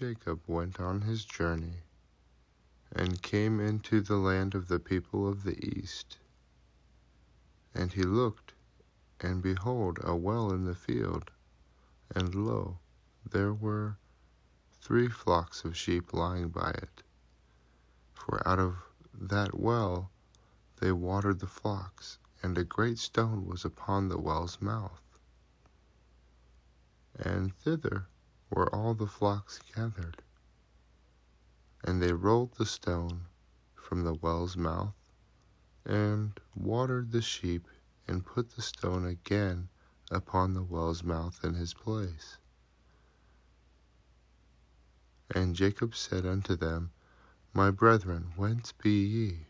Jacob went on his journey and came into the land of the people of the east. And he looked, and behold, a well in the field, and lo, there were three flocks of sheep lying by it. For out of that well they watered the flocks, and a great stone was upon the well's mouth. And thither were all the flocks gathered. And they rolled the stone from the well's mouth, and watered the sheep, and put the stone again upon the well's mouth in his place. And Jacob said unto them, My brethren, whence be ye?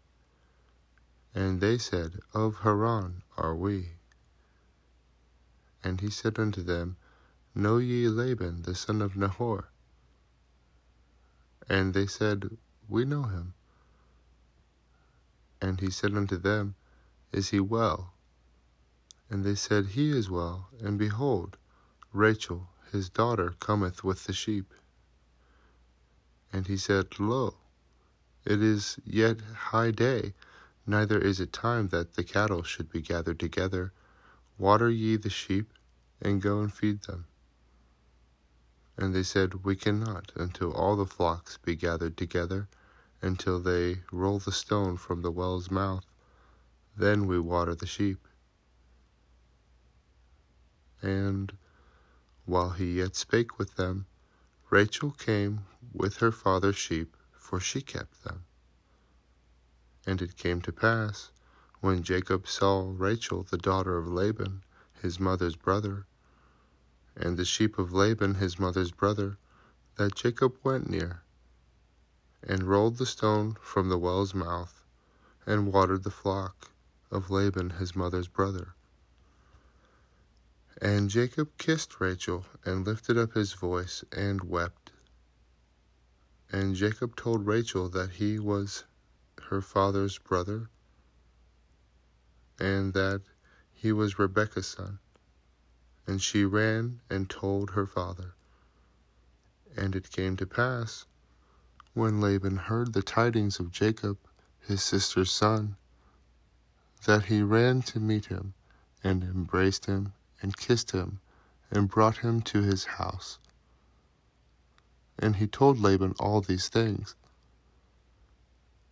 And they said, Of Haran are we. And he said unto them, Know ye Laban the son of Nahor? And they said, We know him. And he said unto them, Is he well? And they said, He is well, and behold, Rachel his daughter cometh with the sheep. And he said, Lo, it is yet high day, neither is it time that the cattle should be gathered together. Water ye the sheep, and go and feed them. And they said, We cannot, until all the flocks be gathered together, until they roll the stone from the well's mouth. Then we water the sheep. And while he yet spake with them, Rachel came with her father's sheep, for she kept them. And it came to pass, when Jacob saw Rachel the daughter of Laban, his mother's brother, and the sheep of Laban his mother's brother, that Jacob went near, and rolled the stone from the well's mouth, and watered the flock of Laban his mother's brother. And Jacob kissed Rachel, and lifted up his voice, and wept. And Jacob told Rachel that he was her father's brother, and that he was Rebekah's son. And she ran and told her father. And it came to pass, when Laban heard the tidings of Jacob, his sister's son, that he ran to meet him, and embraced him, and kissed him, and brought him to his house. And he told Laban all these things.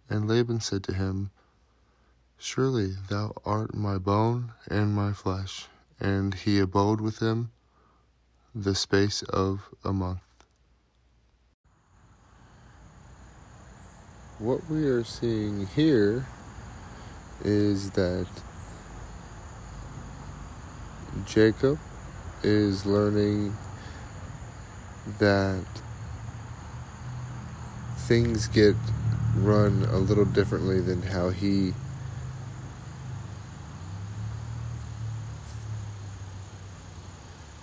And Laban said to him, Surely thou art my bone and my flesh. And he abode with them the space of a month. What we are seeing here is that Jacob is learning that things get run a little differently than how he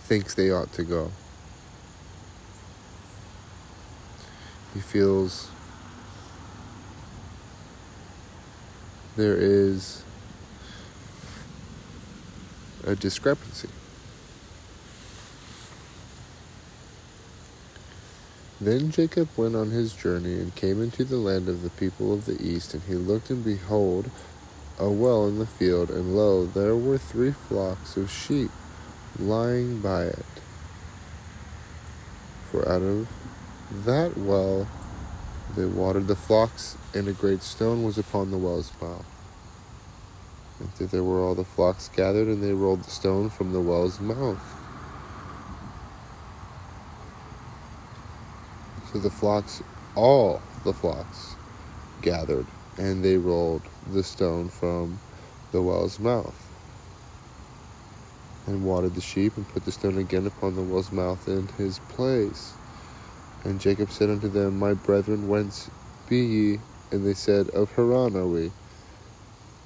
thinks they ought to go. He feels there is a discrepancy. Then Jacob went on his journey and came into the land of the people of the east, and he looked, and behold, a well in the field, and lo, there were three flocks of sheep lying by it. For out of that well they watered the flocks, and a great stone was upon the well's mouth. And thither were all the flocks gathered, and they rolled the stone from the well's mouth. So the flocks, all the flocks, gathered, and they rolled the stone from the well's mouth. And watered the sheep, and put the stone again upon the well's mouth in his place. And Jacob said unto them, My brethren, whence be ye? And they said, Of Haran are we.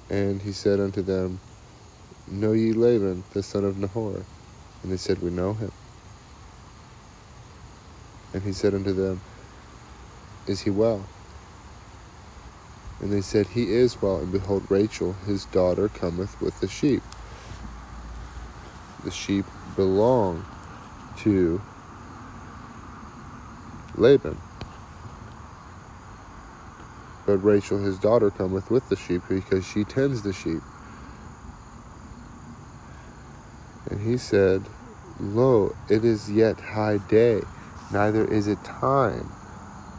And he said unto them, Know ye Laban, the son of Nahor? And they said, We know him. And he said unto them, Is he well? And they said, He is well. And behold, Rachel, his daughter, cometh with the sheep. The sheep belong to Laban. But Rachel his daughter cometh with the sheep because she tends the sheep. And he said, Lo, it is yet high day, neither is it time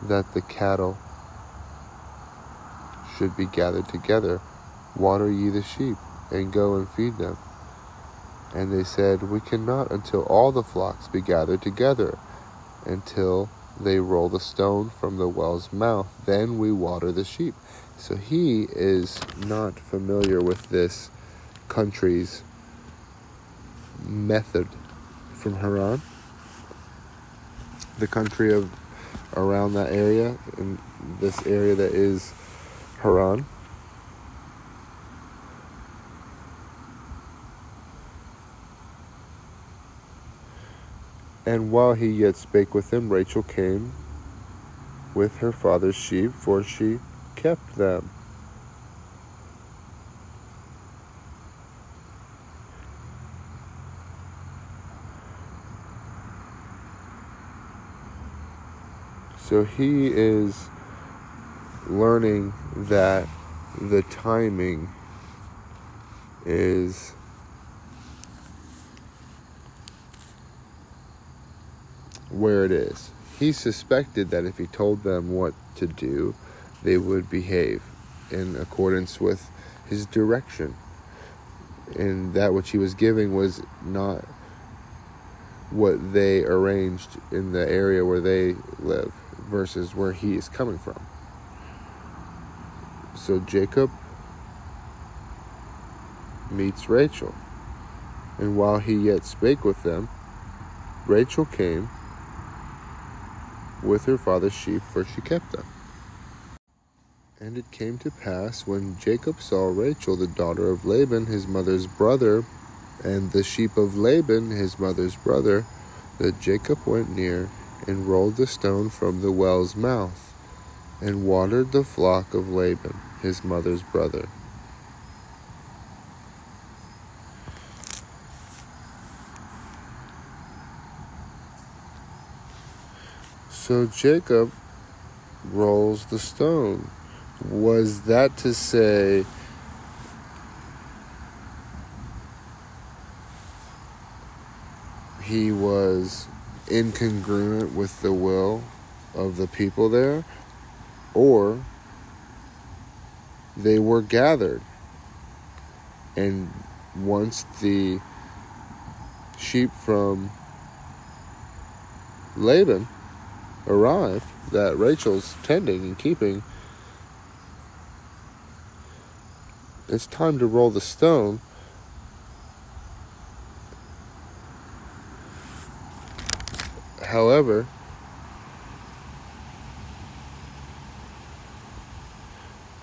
that the cattle should be gathered together. Water ye the sheep, and go and feed them. And they said, We cannot until all the flocks be gathered together, until they roll the stone from the well's mouth. Then we water the sheep. So he is not familiar with this country's method from Haran, the country of around that area, in this area that is Haran. And while he yet spake with him, Rachel came with her father's sheep, for she kept them. So he is learning that the timing is where it is. He suspected that if he told them what to do, they would behave in accordance with his direction. And that which he was giving was not what they arranged in the area where they live versus where he is coming from. So Jacob meets Rachel. And while he yet spake with them, Rachel came with her father's sheep, for she kept them. And it came to pass when Jacob saw Rachel, the daughter of Laban, his mother's brother, and the sheep of Laban, his mother's brother, that Jacob went near and rolled the stone from the well's mouth, and watered the flock of Laban, his mother's brother. So Jacob rolls the stone. Was that to say he was incongruent with the will of the people there? Or they were gathered. And once the sheep from Laban arrived that Rachel's tending and keeping, it's time to roll the stone. However,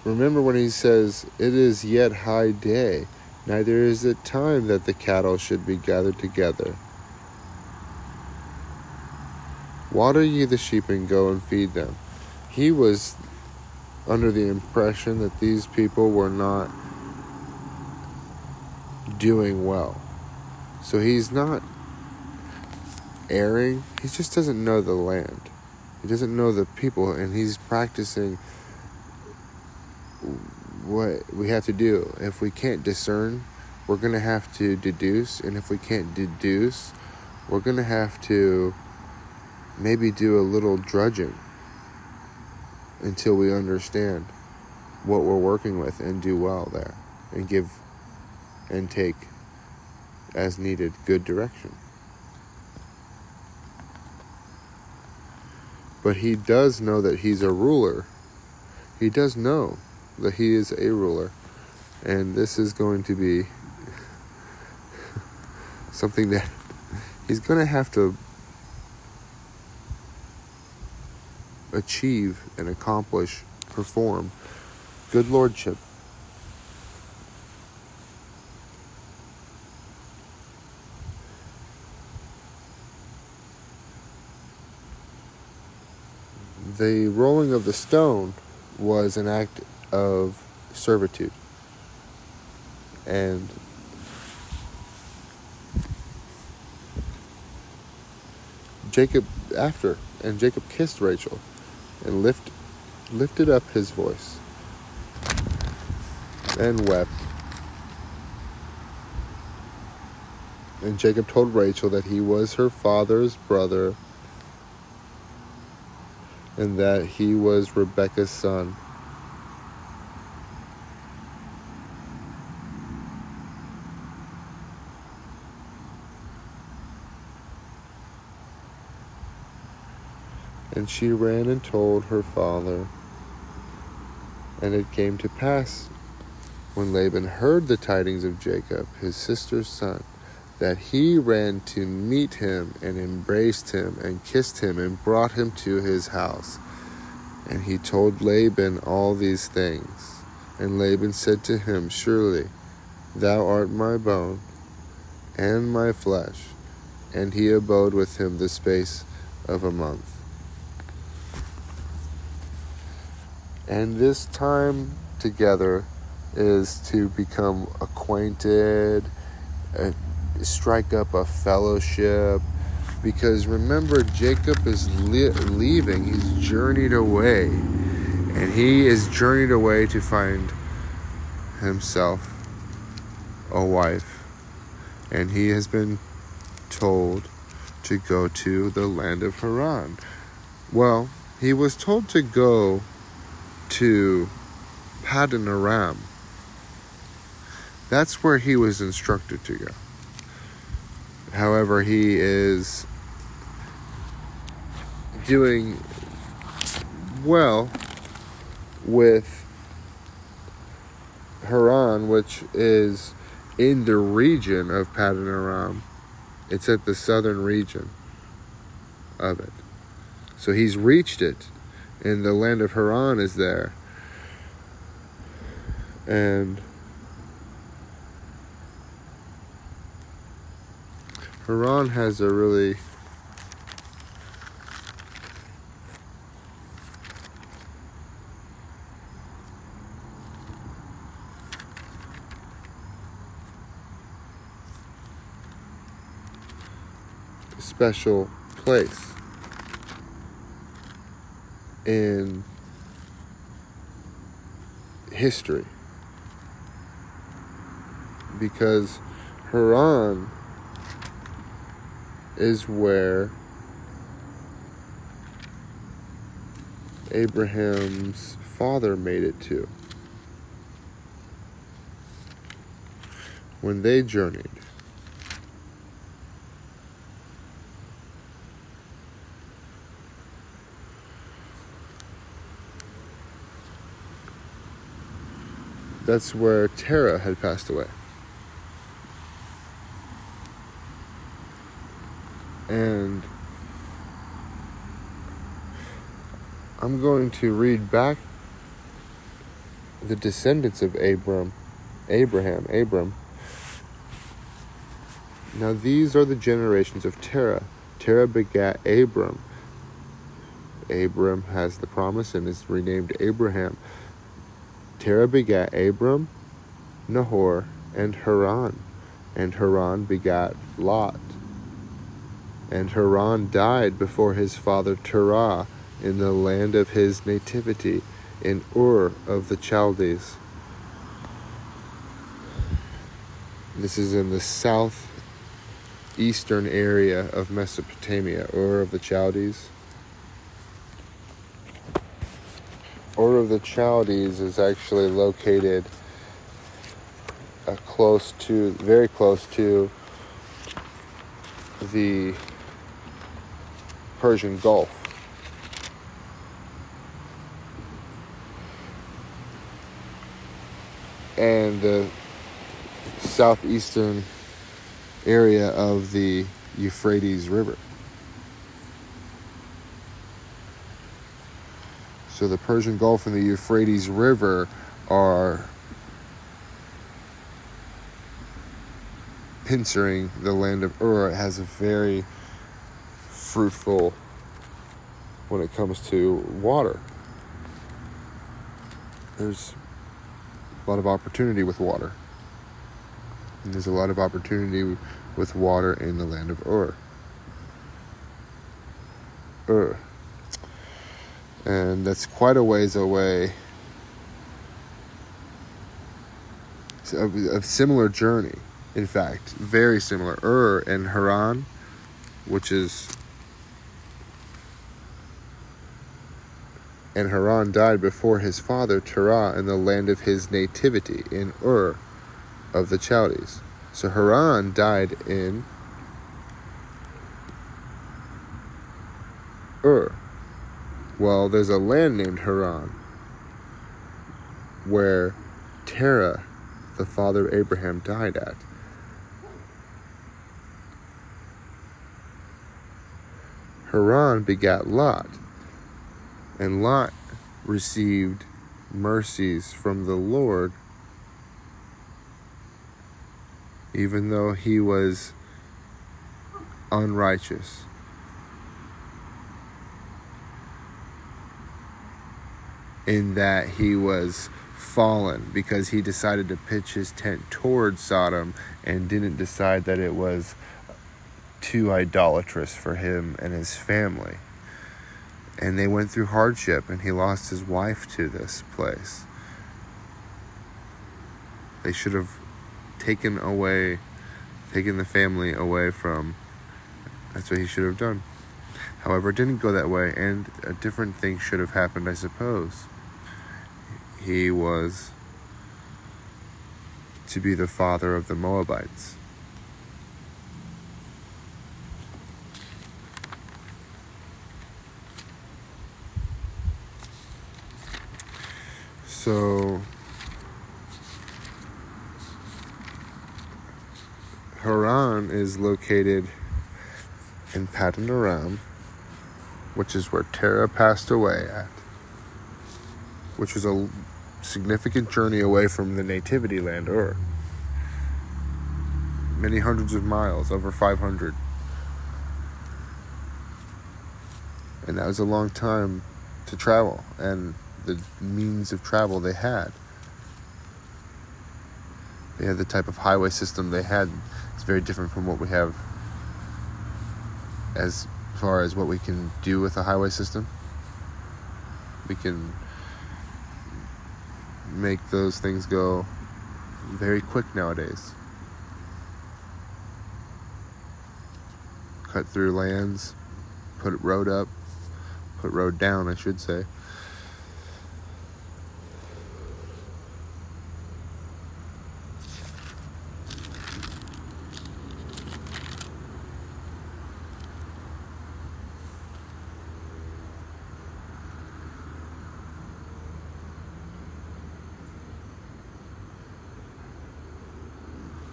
remember when he says, It is yet high day, neither is it time that the cattle should be gathered together. Water ye the sheep and go and feed them. He was under the impression that these people were not doing well. So he's not erring, he just doesn't know the land. He doesn't know the people, and he's practicing what we have to do. If we can't discern, we're going to have to deduce, and if we can't deduce, we're going to have to maybe do a little drudging until we understand what we're working with and do well there and give and take as needed good direction. But he does know that he's a ruler. He does know that he is a ruler. And this is going to be something that he's going to have to achieve and accomplish, perform good lordship. The rolling of the stone was an act of servitude. And Jacob, after and Jacob kissed Rachel and lift, lifted up his voice and wept. And Jacob told Rachel that he was her father's brother and that he was Rebekah's son. And she ran and told her father. And it came to pass, when Laban heard the tidings of Jacob, his sister's son, that he ran to meet him and embraced him and kissed him and brought him to his house. And he told Laban all these things. And Laban said to him, Surely thou art my bone and my flesh. And he abode with him the space of a month. And this time together is to become acquainted, uh, strike up a fellowship. Because remember, Jacob is li- leaving, he's journeyed away. And he is journeyed away to find himself a wife. And he has been told to go to the land of Haran. Well, he was told to go to Paddan Aram. That's where he was instructed to go. However, he is doing well with Haran, which is in the region of Paddan Aram. It's at the southern region of it. So he's reached it and the land of Haran is there. And Haran has a really special place in history because Haran is where Abraham's father made it to when they journeyed. That's where Terah had passed away. And I'm going to read back the descendants of Abram, Abraham, Abram. Now these are the generations of Terah. Terah begat Abram. Abram has the promise and is renamed Abraham. Terah begat Abram, Nahor, and Haran, and Haran begat Lot. And Haran died before his father Terah in the land of his nativity, in Ur of the Chaldees. This is in the southeastern area of Mesopotamia, Ur of the Chaldees. Ur of the Chaldees is actually located uh, close to, very close to the Persian Gulf. And the southeastern area of the Euphrates River. So the Persian Gulf and the Euphrates River are pincering the land of Ur. It has a very fruitful when it comes to water. There's a lot of opportunity with water. And there's a lot of opportunity with water in the land of Ur. Ur. And that's quite a ways away. A, a similar journey, in fact, very similar. Ur and Haran, which is and Haran died before his father Terah in the land of his nativity in Ur of the Chaldees. So Haran died in Ur. Well, there's a land named Haran where Terah, the father of Abraham, died at. Haran begat Lot and Lot received mercies from the Lord, even though he was unrighteous. In that he was fallen because he decided to pitch his tent towards Sodom and didn't decide that it was too idolatrous for him and his family and they went through hardship, and he lost his wife to this place. They should have taken away, taken the family away from. That's what he should have done. However, it didn't go that way, and a different thing should have happened, I suppose. He was to be the father of the Moabites. So Haran is located in Paddan Aram, which is where Terah passed away at, which was a significant journey away from the nativity land Ur. Many hundreds of miles, over 500. And that was a long time to travel. And the means of travel they had. They had the type of highway system they had. It's very different from what we have as far as what we can do with a highway system. We can make those things go very quick nowadays. Cut through lands, put road up, put road down, I should say.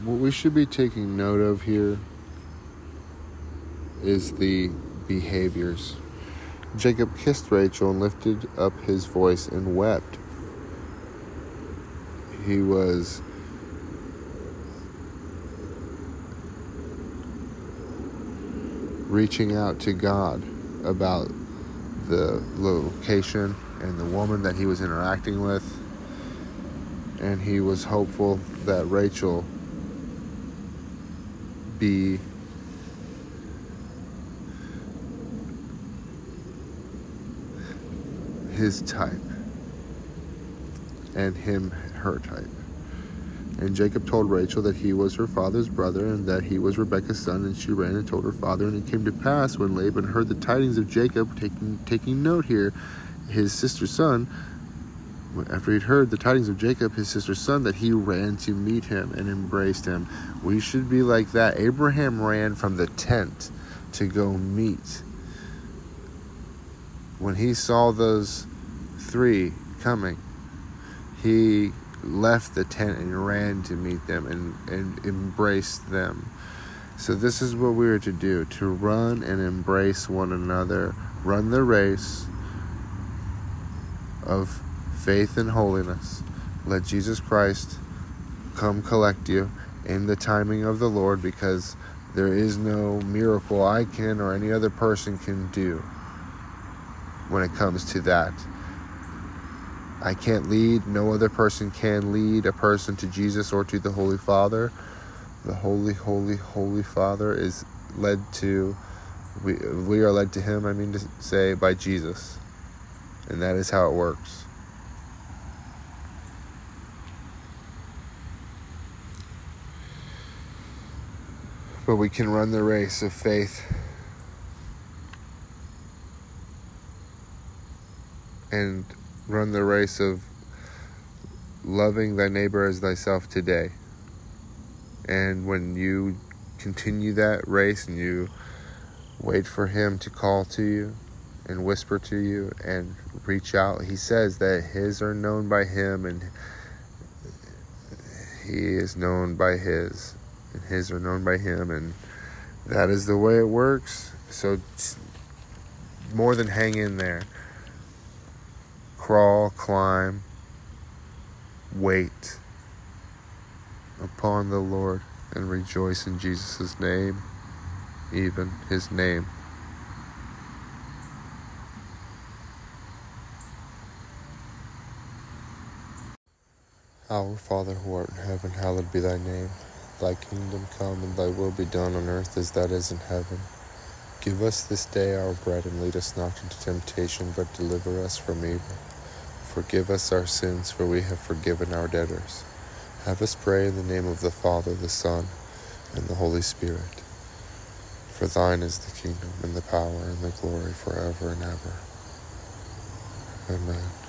what we should be taking note of here is the behaviors. Jacob kissed Rachel and lifted up his voice and wept. He was reaching out to God about the location and the woman that he was interacting with. And he was hopeful that Rachel be his type and him her type. And Jacob told Rachel that he was her father's brother and that he was Rebekah's son, and she ran and told her father. And it came to pass when Laban heard the tidings of Jacob, taking taking note here, his sister's son, after he'd heard the tidings of Jacob, his sister's son, that he ran to meet him and embraced him. We should be like that. Abraham ran from the tent to go meet. When he saw those three coming, he left the tent and ran to meet them and, and embraced them. So, this is what we are to do to run and embrace one another, run the race of faith and holiness. Let Jesus Christ come collect you in the timing of the Lord because there is no miracle I can or any other person can do when it comes to that. I can't lead, no other person can lead a person to Jesus or to the Holy Father. The Holy, Holy, Holy Father is led to, we, we are led to Him, I mean to say, by Jesus. And that is how it works. But we can run the race of faith and run the race of loving thy neighbor as thyself today. And when you continue that race and you wait for him to call to you and whisper to you and reach out, he says that his are known by him and he is known by his and his are known by him and that is the way it works. So more than hang in there crawl, climb, wait upon the Lord and rejoice in Jesus' name, even his name. Our Father who art in heaven, hallowed be thy name. Thy kingdom come and thy will be done on earth as that is in heaven. Give us this day our bread and lead us not into temptation, but deliver us from evil. Forgive us our sins, for we have forgiven our debtors. Have us pray in the name of the Father, the Son, and the Holy Spirit. For thine is the kingdom, and the power, and the glory forever and ever. Amen.